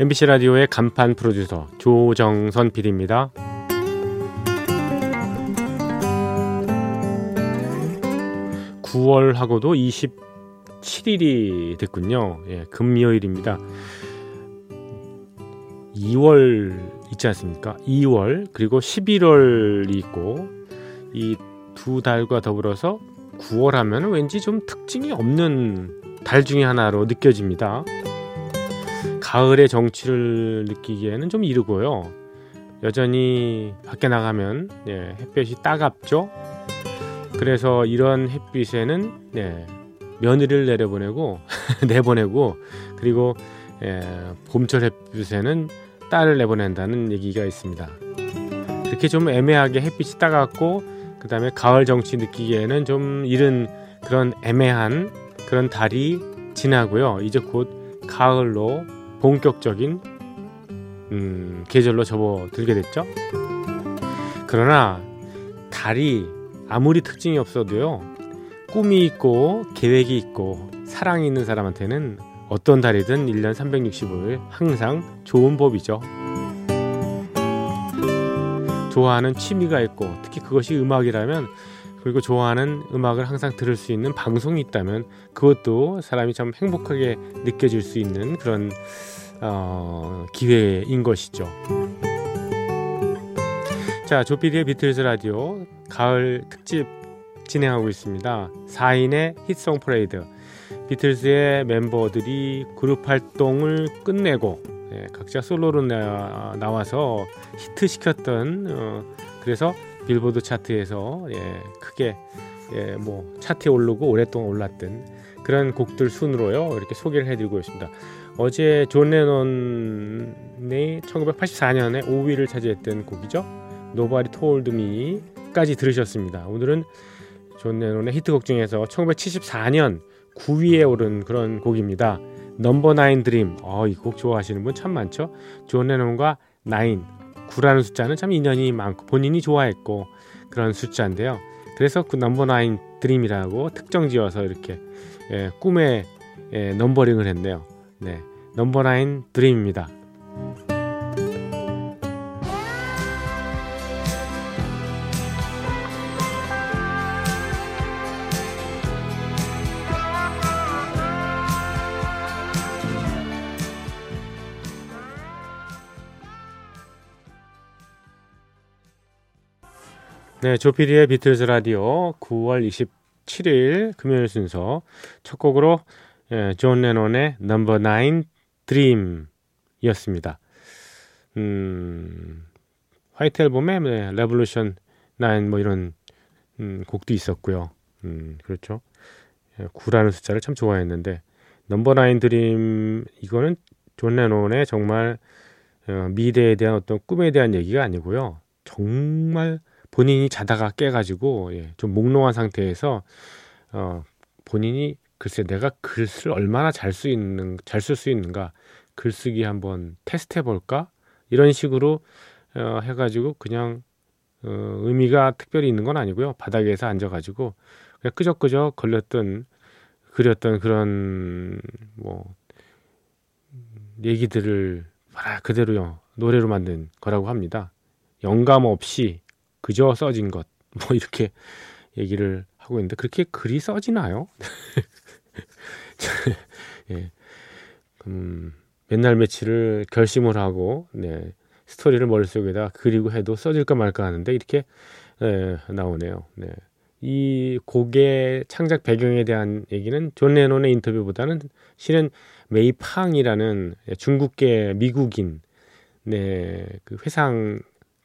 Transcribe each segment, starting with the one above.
MBC 라디오의 간판 프로듀서 조정선 PD입니다. 9월하고도 27일이 됐군요. 예, 금요일입니다. 2월 있지 않습니까? 2월 그리고 11월이 있고 이 두 달과 더불어서 9월 하면 왠지 좀 특징이 없는 달 중의 하나로 느껴집니다. 가을의 정취를 느끼기에는 좀 이르고요. 여전히 밖에 나가면 예, 햇볕이 따갑죠. 그래서 이런 햇빛에는 예, 며느리를 내려보내고 내보내고 그리고 예, 봄철 햇빛에는 딸을 내보낸다는 얘기가 있습니다. 이렇게 좀 애매하게 햇빛이 따갑고 그 다음에 가을 정치 느끼기에는 좀 이른 그런 애매한 그런 달이 지나고요. 이제 곧 가을로 본격적인 음, 계절로 접어들게 됐죠. 그러나 달이 아무리 특징이 없어도요. 꿈이 있고 계획이 있고 사랑이 있는 사람한테는 어떤 달이든 1년 365일 항상 좋은 법이죠. 좋아하는 취미가 있고 특히 그것이 음악이라면 그리고 좋아하는 음악을 항상 들을 수 있는 방송이 있다면 그것도 사람이 참 행복하게 느껴질 수 있는 그런 어, 기회인 것이죠. 자, 조피디의 비틀즈 라디오 가을 특집 진행하고 있습니다. 4인의 히트송 프레이드. 비틀즈의 멤버들이 그룹 활동을 끝내고 예, 각자 솔로로 나, 와서 히트시켰던 어, 그래서 빌보드 차트에서 예, 크게 예, 뭐 차트에 오르고 오랫동안 올랐던 그런 곡들 순으로요 이렇게 소개를 해드리고 있습니다. 어제 존 레논이 1984년에 5위를 차지했던 곡이죠. Nobody Told Me까지 들으셨습니다. 오늘은 존 레논의 히트곡 중에서 1974년 9위에 오른 그런 곡입니다. Number Nine Dream. 어, 이 곡 좋아하시는 분 참 많죠. 존 레논과 nine. 9라는 숫자는 참 인연이 많고 본인이 좋아했고 그런 숫자인데요. 그래서 그 Number Nine Dream이라고 특정 지어서 이렇게 예, 꿈에 예, numbering을 했네요. 네. Number Nine Dream입니다. 네, 조피디의 비틀즈 라디오 9월 27일 금요일 순서 첫 곡으로 예, 존 레논의 Number Nine Dream이었습니다. 음, White Album에 네, Revolution 9 뭐 이런 음, 곡도 있었고요. 음, 그렇죠. 9라는 예, 숫자를 참 좋아했는데 Number Nine Dream 이거는 존 레논의 정말 어, 미래에 대한 어떤 꿈에 대한 얘기가 아니고요. 정말 본인이 자다가 깨가지고 예, 좀 몽롱한 상태에서 어, 본인이 글쎄 내가 글을 얼마나 잘 수 있는 잘 쓸 수 있는가 글쓰기 한번 테스트해 볼까? 이런 식으로 어, 해가지고 그냥 어, 의미가 특별히 있는 건 아니고요. 바닥에서 앉아가지고 그냥 끄적끄적 걸렸던 그렸던 그런 뭐 얘기들을 그대로요. 노래로 만든 거라고 합니다. 영감 없이 그저 써진 것 뭐 이렇게 얘기를 하고 있는데 그렇게 글이 써지나요? 예. 음, 맨날 며칠을 결심을 하고 네, 스토리를 머릿속에다 그리고 해도 써질까 말까 하는데 이렇게 예, 나오네요. 네. 이 곡의 창작 배경에 대한 얘기는 존 레논의 인터뷰보다는 실은 메이팡이라는 중국계 미국인 네, 그 회상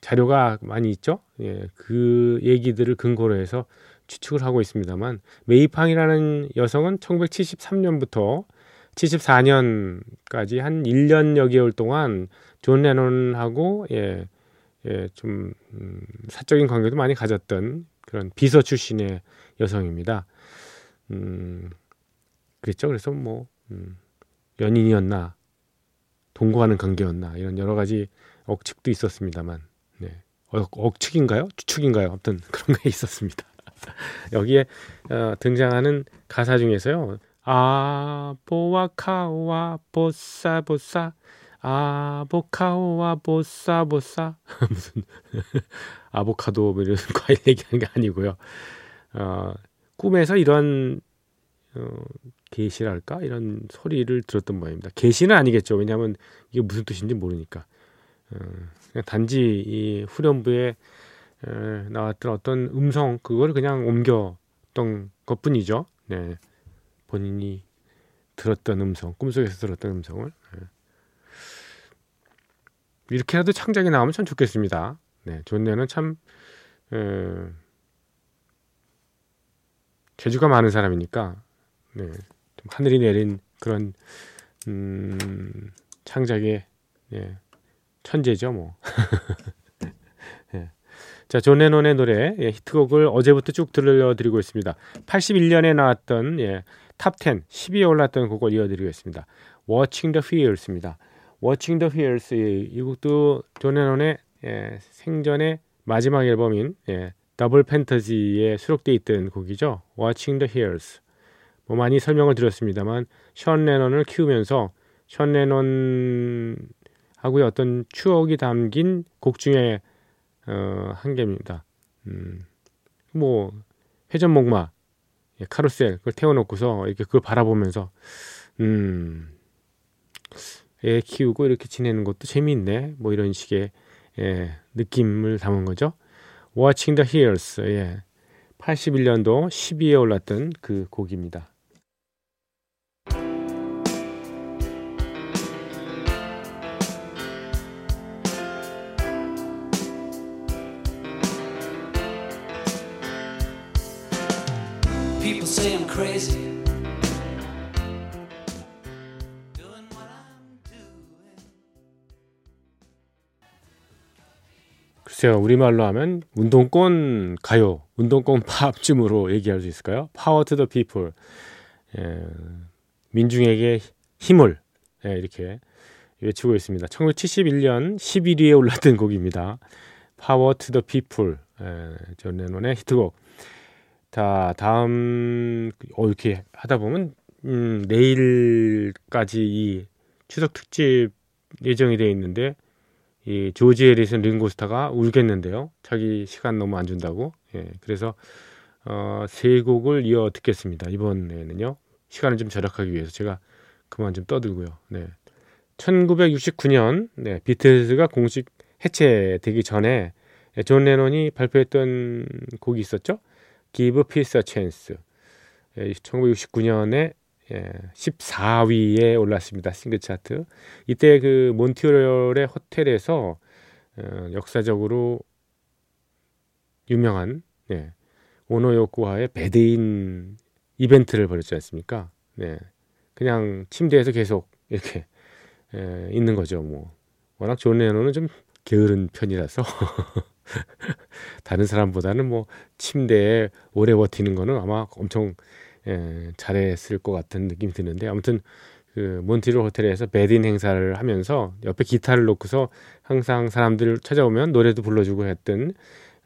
자료가 많이 있죠. 예, 그 얘기들을 근거로 해서 추측을 하고 있습니다만 메이팡이라는 여성은 1973년부터 74년까지 한 1년 여개월 동안 존 레논하고 예, 예, 좀 음, 사적인 관계도 많이 가졌던 그런 비서 출신의 여성입니다. 음, 그랬죠. 그래서 뭐 음, 연인이었나 동거하는 관계였나 이런 여러 가지 억측도 있었습니다만 네. 억, 억측인가요? 추측인가요? 아무튼 그런 게 있었습니다. 여기에 어, 등장하는 가사 중에서요. 아보와 카와 보사 보사 아보카오와 보사 보사 무슨 아보카도 뭐 이런 과일 얘기하는 게 아니고요. 어, 꿈에서 이런 어, 계시랄까 이런 소리를 들었던 모양입니다. 계시는 아니겠죠. 왜냐하면 이게 무슨 뜻인지 모르니까. 어, 단지 이 후렴부에 에, 나왔던 어떤 음성 그걸 그냥 옮겼던 것뿐이죠. 네. 본인이 들었던 음성, 꿈속에서 들었던 음성을 네. 이렇게라도 창작이 나오면 참 좋겠습니다. 네, 존내는 참 에, 재주가 많은 사람이니까 네, 좀 하늘이 내린 그런 음, 창작의 예, 천재죠, 뭐. 예. 자, 존 레논의 노래 예, 히트곡을 어제부터 쭉 들려드리고 있습니다. 81년에 나왔던 예, top 10 10위에 올랐던 곡을 이어드리겠습니다. Watching the Wheels입니다. Watching the Wheels 이, 곡도 존 레논의 예, 생전의 마지막 앨범인 예, Double Fantasy에 수록돼 있던 곡이죠. Watching the Wheels. 뭐 많이 설명을 드렸습니다만 션 레논을 키우면서 션 레논 하고의 어떤 추억이 담긴 곡 중에 어, 한 개입니다. 음, 뭐 회전목마, 예, 카루셀 그걸 태워놓고서 이렇게 그걸 바라보면서 음, 애 키우고 이렇게 지내는 것도 재미있네. 뭐 이런 식의 예, 느낌을 담은 거죠. Watching the Hills, 예, 81년도 12위에 올랐던 그 곡입니다. Say I'm crazy. Doing what I'm doing. 글쎄요, 우리말로 하면 운동권 가요, 운동권 팝쯤으로 얘기할 수 있을까요? Power to the people. 예, 민중에게 힘을 예, 이렇게 외치고 있습니다. 1971년 11위에 올랐던 곡입니다. Power to the people. 예, 존 레논의 히트곡. 자, 다음 어 이렇게 하다 보면 음, 내일까지 이 추석 특집 예정이 되어 있는데 이 조지 에리슨 링고스타가 울겠는데요. 자기 시간 너무 안 준다고. 예, 그래서 어, 세 곡을 이어 듣겠습니다. 이번에는요. 시간을 좀 절약하기 위해서 제가 그만 좀 떠들고요. 네. 1969년 네, 비틀즈가 공식 해체되기 전에 존 레논이 발표했던 곡이 있었죠. Give Peace a Chance. 1969년에 예, 14위에 예, 올랐습니다. 싱글 차트. 이때 그 몬트리올의 호텔에서 어, 역사적으로 유명한 네, 오노요코와의 Bed-in 이벤트를 벌였지 않습니까? 네, 그냥 침대에서 계속 이렇게 에, 예, 있는 거죠. 뭐 워낙 존 레논은 좀 게으른 편이라서 다른 사람보다는 뭐 침대에 오래 버티는 거는 아마 엄청 예, 잘했을 것 같은 느낌이 드는데 아무튼 그 몬트리올 호텔에서 Bed-in 행사를 하면서 옆에 기타를 놓고서 항상 사람들 찾아오면 노래도 불러주고 했던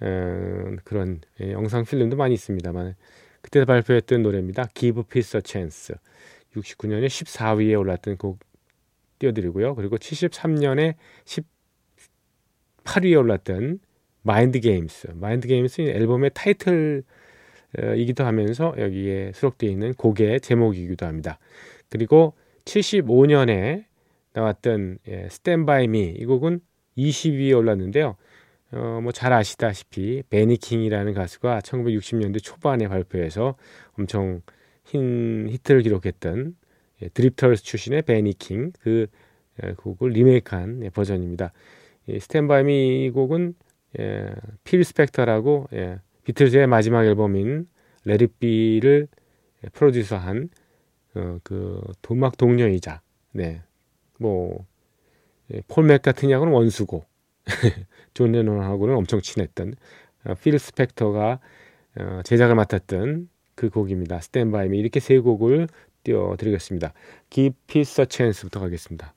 어, 그런 예, 영상 필름도 많이 있습니다만 그때 발표했던 노래입니다. Give Peace a Chance. 69년에 14위에 올랐던 곡 띄워드리고요. 그리고 73년에 18위에 올랐던 마인드 게임스. 마인드 게임스 앨범의 타이틀이기도 하면서 여기에 수록되어 있는 곡의 제목이기도 합니다. 그리고 75년에 나왔던 예, Stand By Me 이 곡은 20위에 올랐는데요. 어, 뭐 잘 아시다시피 베니킹이라는 가수가 1960년대 초반에 발표해서 엄청난 히트를 기록했던 예, 드리프터스 출신의 벤 이 킹 그 예, 곡을 리메이크한 예, 버전입니다. 이 Stand by Me 이 곡은 예, 필 스펙터라고 예, 비틀즈의 마지막 앨범인 Let It Be를 프로듀서한 어, 그 도막 동료이자 네. 뭐 예, 폴 맥카트니하고는 원수고 존 레논하고는 엄청 친했던 어, 필 스펙터가 어, 제작을 맡았던 그 곡입니다. 스탠바이 미 이렇게 세 곡을 띄워드리겠습니다. A Chance부터 가겠습니다.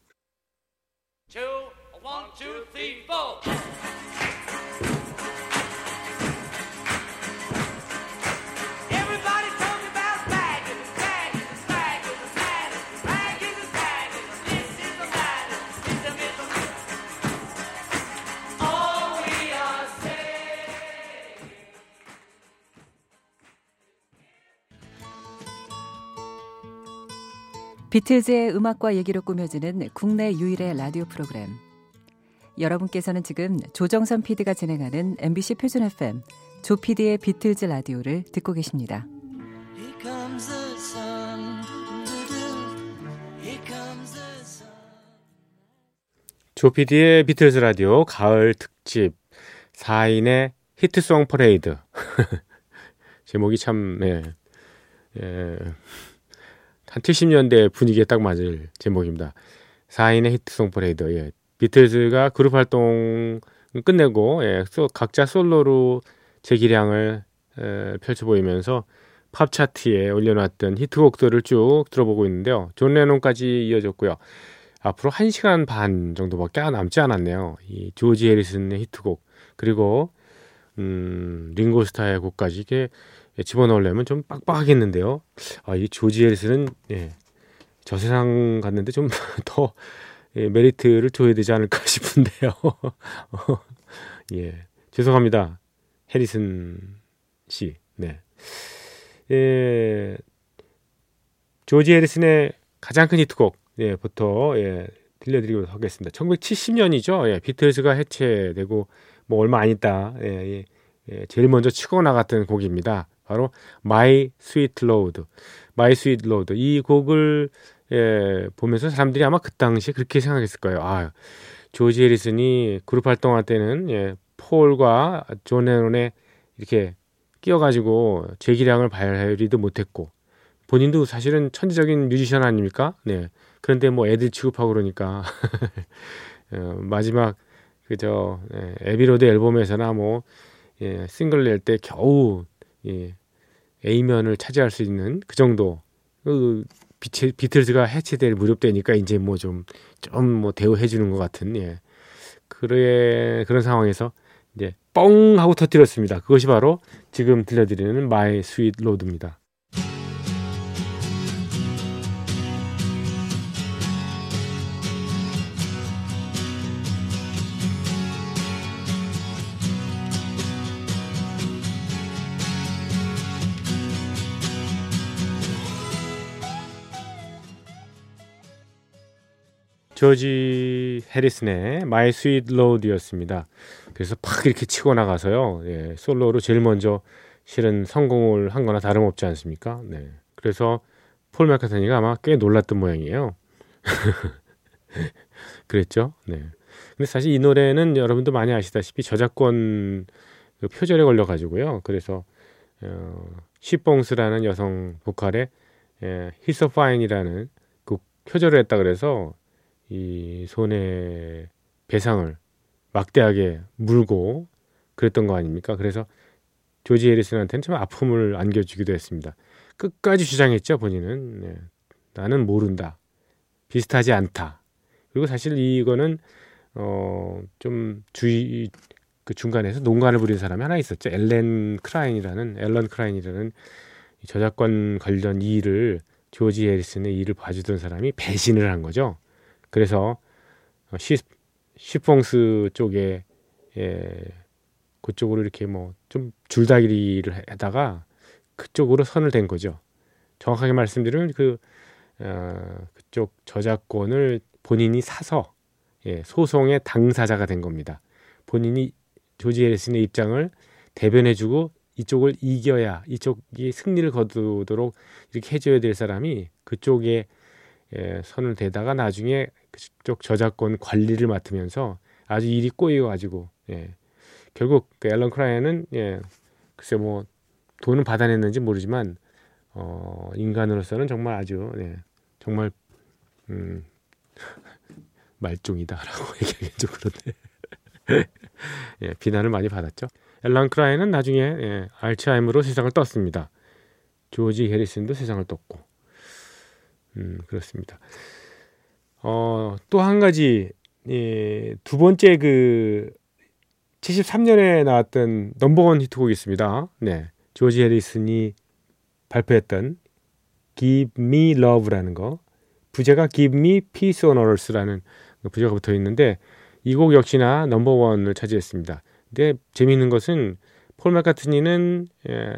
비틀즈의 음악과 얘기로 꾸며지는 국내 유일의 라디오 프로그램. 여러분께서는 지금 조정선 PD가 진행하는 MBC 표준 FM 조 PD의 비틀즈 라디오를 듣고 계십니다. 조 PD의 비틀즈 라디오 가을 특집 4인의 히트송 퍼레이드. 제목이 참, 네. 예. 한 70년대 분위기에 딱 맞을 제목입니다. 4인의 히트송 퍼레이드. 예. 비틀즈가 그룹 활동 끝내고 예, 각자 솔로로 제 기량을 에, 펼쳐 보이면서 팝 차트에 올려놨던 히트곡들을 쭉 들어보고 있는데요. 존 레논까지 이어졌고요. 앞으로 1시간 반 정도밖에 남지 않았네요. 이 조지 해리슨의 히트곡 그리고 음, 링고스타의 곡까지 이게 예, 집어넣으려면 좀 빡빡하겠는데요. 아, 이 조지 헬스는 예, 저 세상 갔는데 좀더 예, 메리트를 줘야 되지 않을까 싶은데요. 예, 죄송합니다. 해리슨 씨. 네. 예, 조지 해리슨의 가장 큰 히트곡, 예, 부터, 예, 들려드리도록 하겠습니다. 1970년이죠. 예, 비틀즈가 해체되고, 뭐 얼마 안 있다. 예, 예, 예, 제일 먼저 치고 나갔던 곡입니다. 바로 My Sweet Lord, My Sweet Lord 이 곡을 예, 보면서 사람들이 아마 그 당시에 그렇게 생각했을 거예요. 아, 조지 해리슨이 그룹 활동할 때는 예, 폴과 존 레논에 이렇게 끼어가지고 제 기량을 발휘도 못했고 본인도 사실은 천재적인 뮤지션 아닙니까? 네. 그런데 뭐 애들 취급하고 그러니까 어, 마지막 그저 예, Abbey Road 앨범에서나 뭐 예, 싱글 낼 때 겨우 예, A면을 차지할 수 있는 그 정도 그 비치, 비틀즈가 해체될 무렵되니까 이제 뭐 좀 좀 뭐 대우해 주는 것 같은 예 그래 그런 상황에서 이제 뻥 하고 터뜨렸습니다. 그것이 바로 지금 들려드리는 My Sweet Lord입니다. 조지 해리슨의 My Sweet Lord였습니다. 그래서 팍 이렇게 치고 나가서요. 예, 솔로로 제일 먼저 실은 성공을 한 거나 다름없지 않습니까? 네. 그래서 폴 매카트니가 아마 꽤 놀랐던 모양이에요. 그랬죠? 네. 근데 사실 이 노래는 여러분도 많이 아시다시피 저작권 그 표절에 걸려 가지고요. 그래서 어, 시폰스라는 여성 보컬의 예, Fine이라는 그 표절을 했다 그래서 이 손해 배상을 막대하게 물고 그랬던 거 아닙니까? 그래서 조지 해리슨한테는 참 아픔을 안겨주기도 했습니다. 끝까지 주장했죠 본인은 네. 나는 모른다 비슷하지 않다 그리고 사실 이거는 어좀 주의 그 중간에서 농간을 부린 사람이 하나 있었죠 엘렌 크라인이라는 앨런 크라인이라는 저작권 관련 일을 조지 해리슨의 일을 봐주던 사람이 배신을 한 거죠. 그래서 시, 시펑스 쪽에 예, 그쪽으로 이렇게 뭐 좀 줄다리기를 하다가 그쪽으로 선을 댄 거죠. 정확하게 말씀드리면 그 어, 그쪽 저작권을 본인이 사서 예, 소송의 당사자가 된 겁니다. 본인이 조지 해리슨의 입장을 대변해주고 이쪽을 이겨야 이쪽이 승리를 거두도록 이렇게 해줘야 될 사람이 그쪽에 예, 선을 대다가 나중에 그쪽 저작권 관리를 맡으면서 아주 일이 꼬여 가지고 예. 결국 그 앨런 크라이는 예, 글쎄 뭐 돈은 받아냈는지 모르지만 어, 인간으로서는 정말 아주 네, 정말 음, 말종이다라고 얘기하기 좀 그런데 예, 비난을 많이 받았죠. 앨런 크라인은 나중에 예, 알츠하이머로 세상을 떴습니다. 조지 해리슨도 세상을 떴고, 음, 그렇습니다. 어, 또 한 가지 예, 두 번째 그 73년에 나왔던 넘버원 히트곡이 있습니다. 네, 조지 해리슨이 발표했던 Give Me Love라는 거. 부제가 Give Me Peace on Earth라는 부제가 붙어 있는데 이 곡 역시나 넘버원을 차지했습니다. 근데 재미있는 것은 폴 마카트니는 예,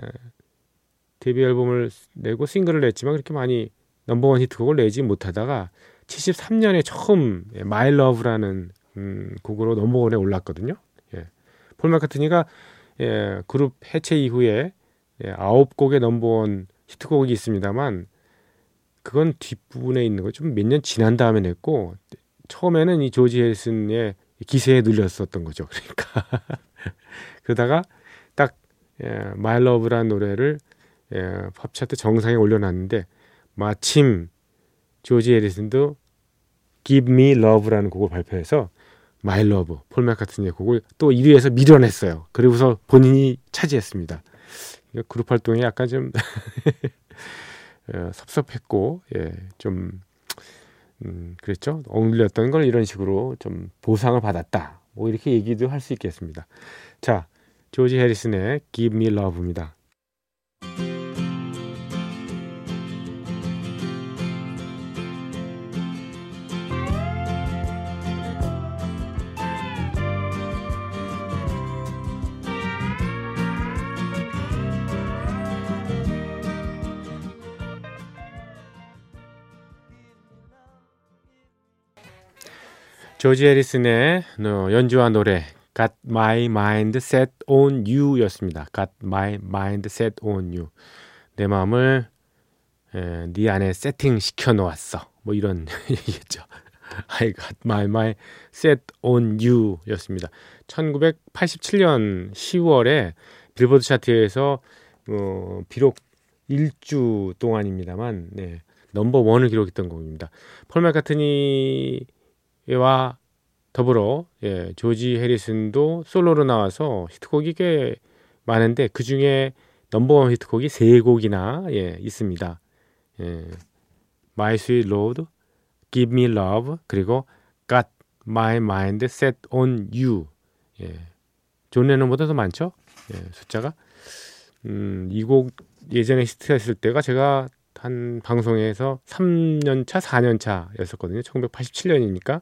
데뷔 앨범을 내고 싱글을 냈지만 그렇게 많이 넘버원 히트곡을 내지 못하다가 73년에 처음 예, My Love라는 음, 곡으로 넘버원에 올랐거든요. 예. 폴 마카트니가 예, 그룹 해체 이후에 예, 아홉 곡의 넘버원 히트곡이 있습니다만 그건 뒷부분에 있는 거 좀 몇 년 지난 다음에 냈고 처음에는 이 조지 헬슨의 기세에 눌렸었던 거죠. 그러니까 그러다가 딱 예, My Love라는 노래를 예, 팝 차트 정상에 올려놨는데 마침 조지 해리슨도 Give Me Love라는 곡을 발표해서 My Love 폴 맥카트니의 곡을 또 1위에서 밀어냈어요. 그리고서 본인이 차지했습니다. 그룹 활동이 약간 좀 어, 섭섭했고 예, 좀 음, 그랬죠. 억눌렸던 걸 이런 식으로 좀 보상을 받았다. 뭐 이렇게 얘기도 할 수 있겠습니다. 자, 조지 해리슨의 Give Me Love입니다. 조지 해리슨의 연주와 노래 Got My Mind Set On You였습니다. Got My Mind Set On You. 내 마음을 에, 네 안에 세팅 시켜 놓았어. 뭐 이런 얘기겠죠. I got my mind set on you 였습니다. 1987년 10월에 빌보드 차트에서 어, 비록 일주 동안입니다만 네, 넘버 원을 기록했던 곡입니다. 폴 매카트니와 더불어 예, 조지 해리슨도 솔로로 나와서 히트곡이 꽤 많은데 그 중에 넘버원 히트곡이 세 곡이나 예, 있습니다. 예, My Sweet Lord, Give Me Love 그리고 Got My Mind Set on You. 예, 존 레논보다 더 많죠? 예, 숫자가. 음, 이 곡 예전에 히트했을 때가 제가 한 방송에서 3년 차, 4년 차였었거든요. 1987년이니까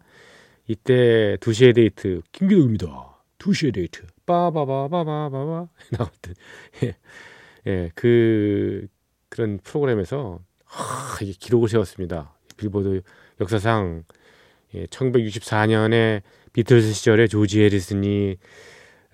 이때 2시의 데이트 김기덕입니다. 2시의 데이트 빠바바바바바바 나왔던 예. 예, 그 그런 프로그램에서 하, 이게 기록을 세웠습니다. 빌보드 역사상 예, 1964년에 비틀스 시절에 조지 해리슨이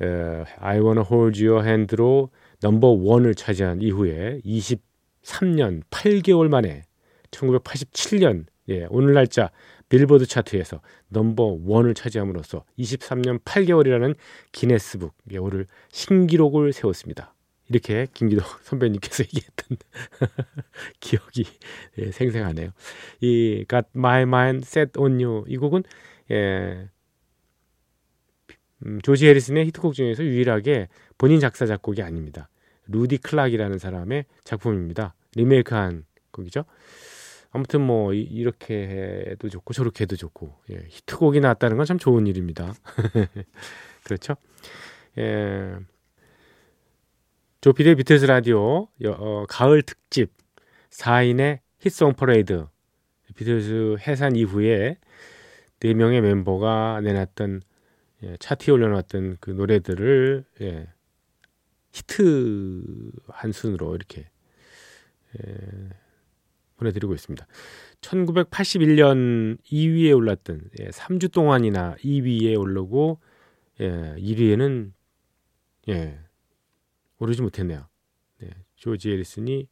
에, I Wanna Hold Your Hand로 넘버 원을 차지한 이후에 20 3년 8개월 만에 1987년 예, 오늘 날짜 빌보드 차트에서 넘버 원을 차지함으로써 23년 8개월이라는 기네스북 예, 오늘 신기록을 세웠습니다. 이렇게 김기덕 선배님께서 얘기했던 기억이 예, 생생하네요. 이 Got My Mind Set On You 이 곡은 예, 음, 조지 해리슨의 히트곡 중에서 유일하게 본인 작사 작곡이 아닙니다. 루디 클락이라는 사람의 작품입니다. 리메이크한 곡이죠. 아무튼 뭐 이렇게 해도 좋고 저렇게 해도 좋고 예, 히트곡이 나왔다는 건 참 좋은 일입니다. 그렇죠? 예. 조피디의 비틀스 라디오 어, 가을 특집 4인의 히트송 퍼레이드 비틀스 해산 이후에 4명의 멤버가 내놨던 예, 차트에 올려놨던 그 노래들을 예, 히트 한 순으로 이렇게 예, 보내드리고 있습니다. 1981년 2위에 올랐던 예, 3주 동안이나 2위에 오르고 예, 1위에는 예, 오르지 못했네요. 네, 조지 해리슨이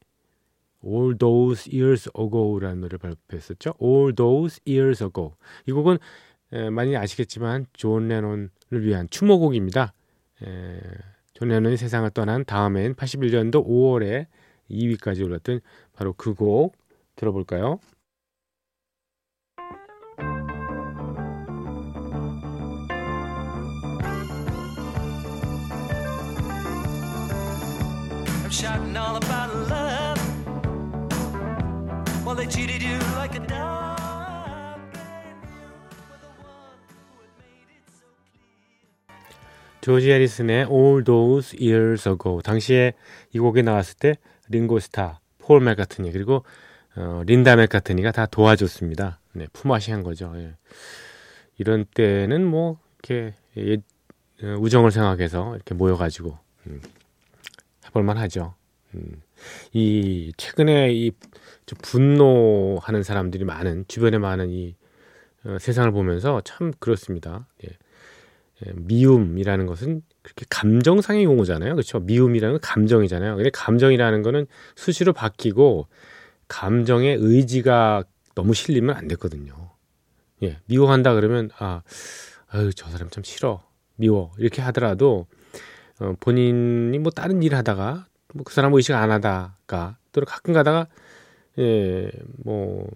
All Those Years Ago라는 노래를 발표했었죠. All Those Years Ago. 이 곡은 에, 많이 아시겠지만 존 레논을 위한 추모곡입니다. 에, 존 레논이 세상을 떠난 다음엔 81년도 5월에 2위까지 올랐던 바로 그 곡 들어볼까요? 조지 해리슨의 All Those Years Ago 당시에 이 곡이 나왔을 때 링고스타, 폴 맥카트니 그리고 어, 린다 맥카트니가 다 도와줬습니다. 네, 품앗이 한 거죠. 예. 이런 때는 뭐 이렇게 예, 우정을 생각해서 이렇게 모여가지고 음, 해볼만 하죠. 음, 이 최근에 이 분노하는 사람들이 많은 주변에 많은 이 어, 세상을 보면서 참 그렇습니다. 예. 예, 미움이라는 것은 그렇게 감정상의 용어잖아요. 그렇죠? 미움이라는 건 감정이잖아요. 근데 감정이라는 거는 수시로 바뀌고 감정의 의지가 너무 실리면 안 됐거든요. 예, 미워한다 그러면 아, 아유 저 사람 참 싫어, 미워 이렇게 하더라도 어, 본인이 뭐 다른 일 하다가 뭐 그 사람 의식 안 하다가 또는 가끔 가다가 예, 뭐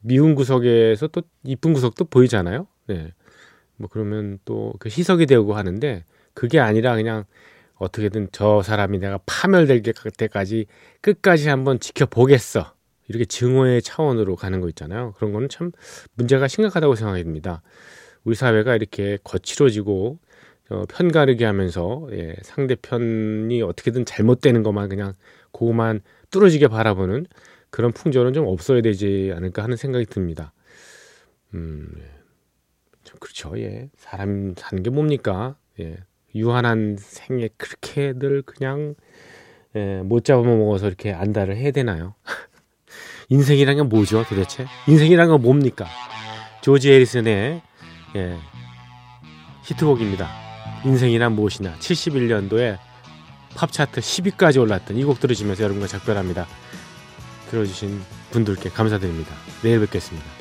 미운 구석에서 또 이쁜 구석도 보이잖아요. 예. 뭐 그러면 또 그 희석이 되고 하는데 그게 아니라 그냥 어떻게든 저 사람이 내가 파멸될 때까지 끝까지 한번 지켜보겠어. 이렇게 증오의 차원으로 가는 거 있잖아요. 그런 거는 참 문제가 심각하다고 생각이 듭니다. 우리 사회가 이렇게 거칠어지고 어, 편가르기 하면서 예, 상대편이 어떻게든 잘못되는 것만 그냥 그것만 뚫어지게 바라보는 그런 풍조는 좀 없어야 되지 않을까 하는 생각이 듭니다. 음, 예. 좀 그렇죠. 예. 사람 사는 게 뭡니까? 예. 유한한 생에 그렇게들 그냥 예, 못 잡아먹어서 이렇게 안달을 해야 되나요? 인생이란 게 뭐죠 도대체? 인생이란 건 뭡니까? 조지 해리슨의 예, 히트곡입니다. 인생이란 무엇이냐 71년도에 팝차트 10위까지 올랐던 이 곡 들으시면서 여러분과 작별합니다. 들어주신 분들께 감사드립니다. 내일 뵙겠습니다.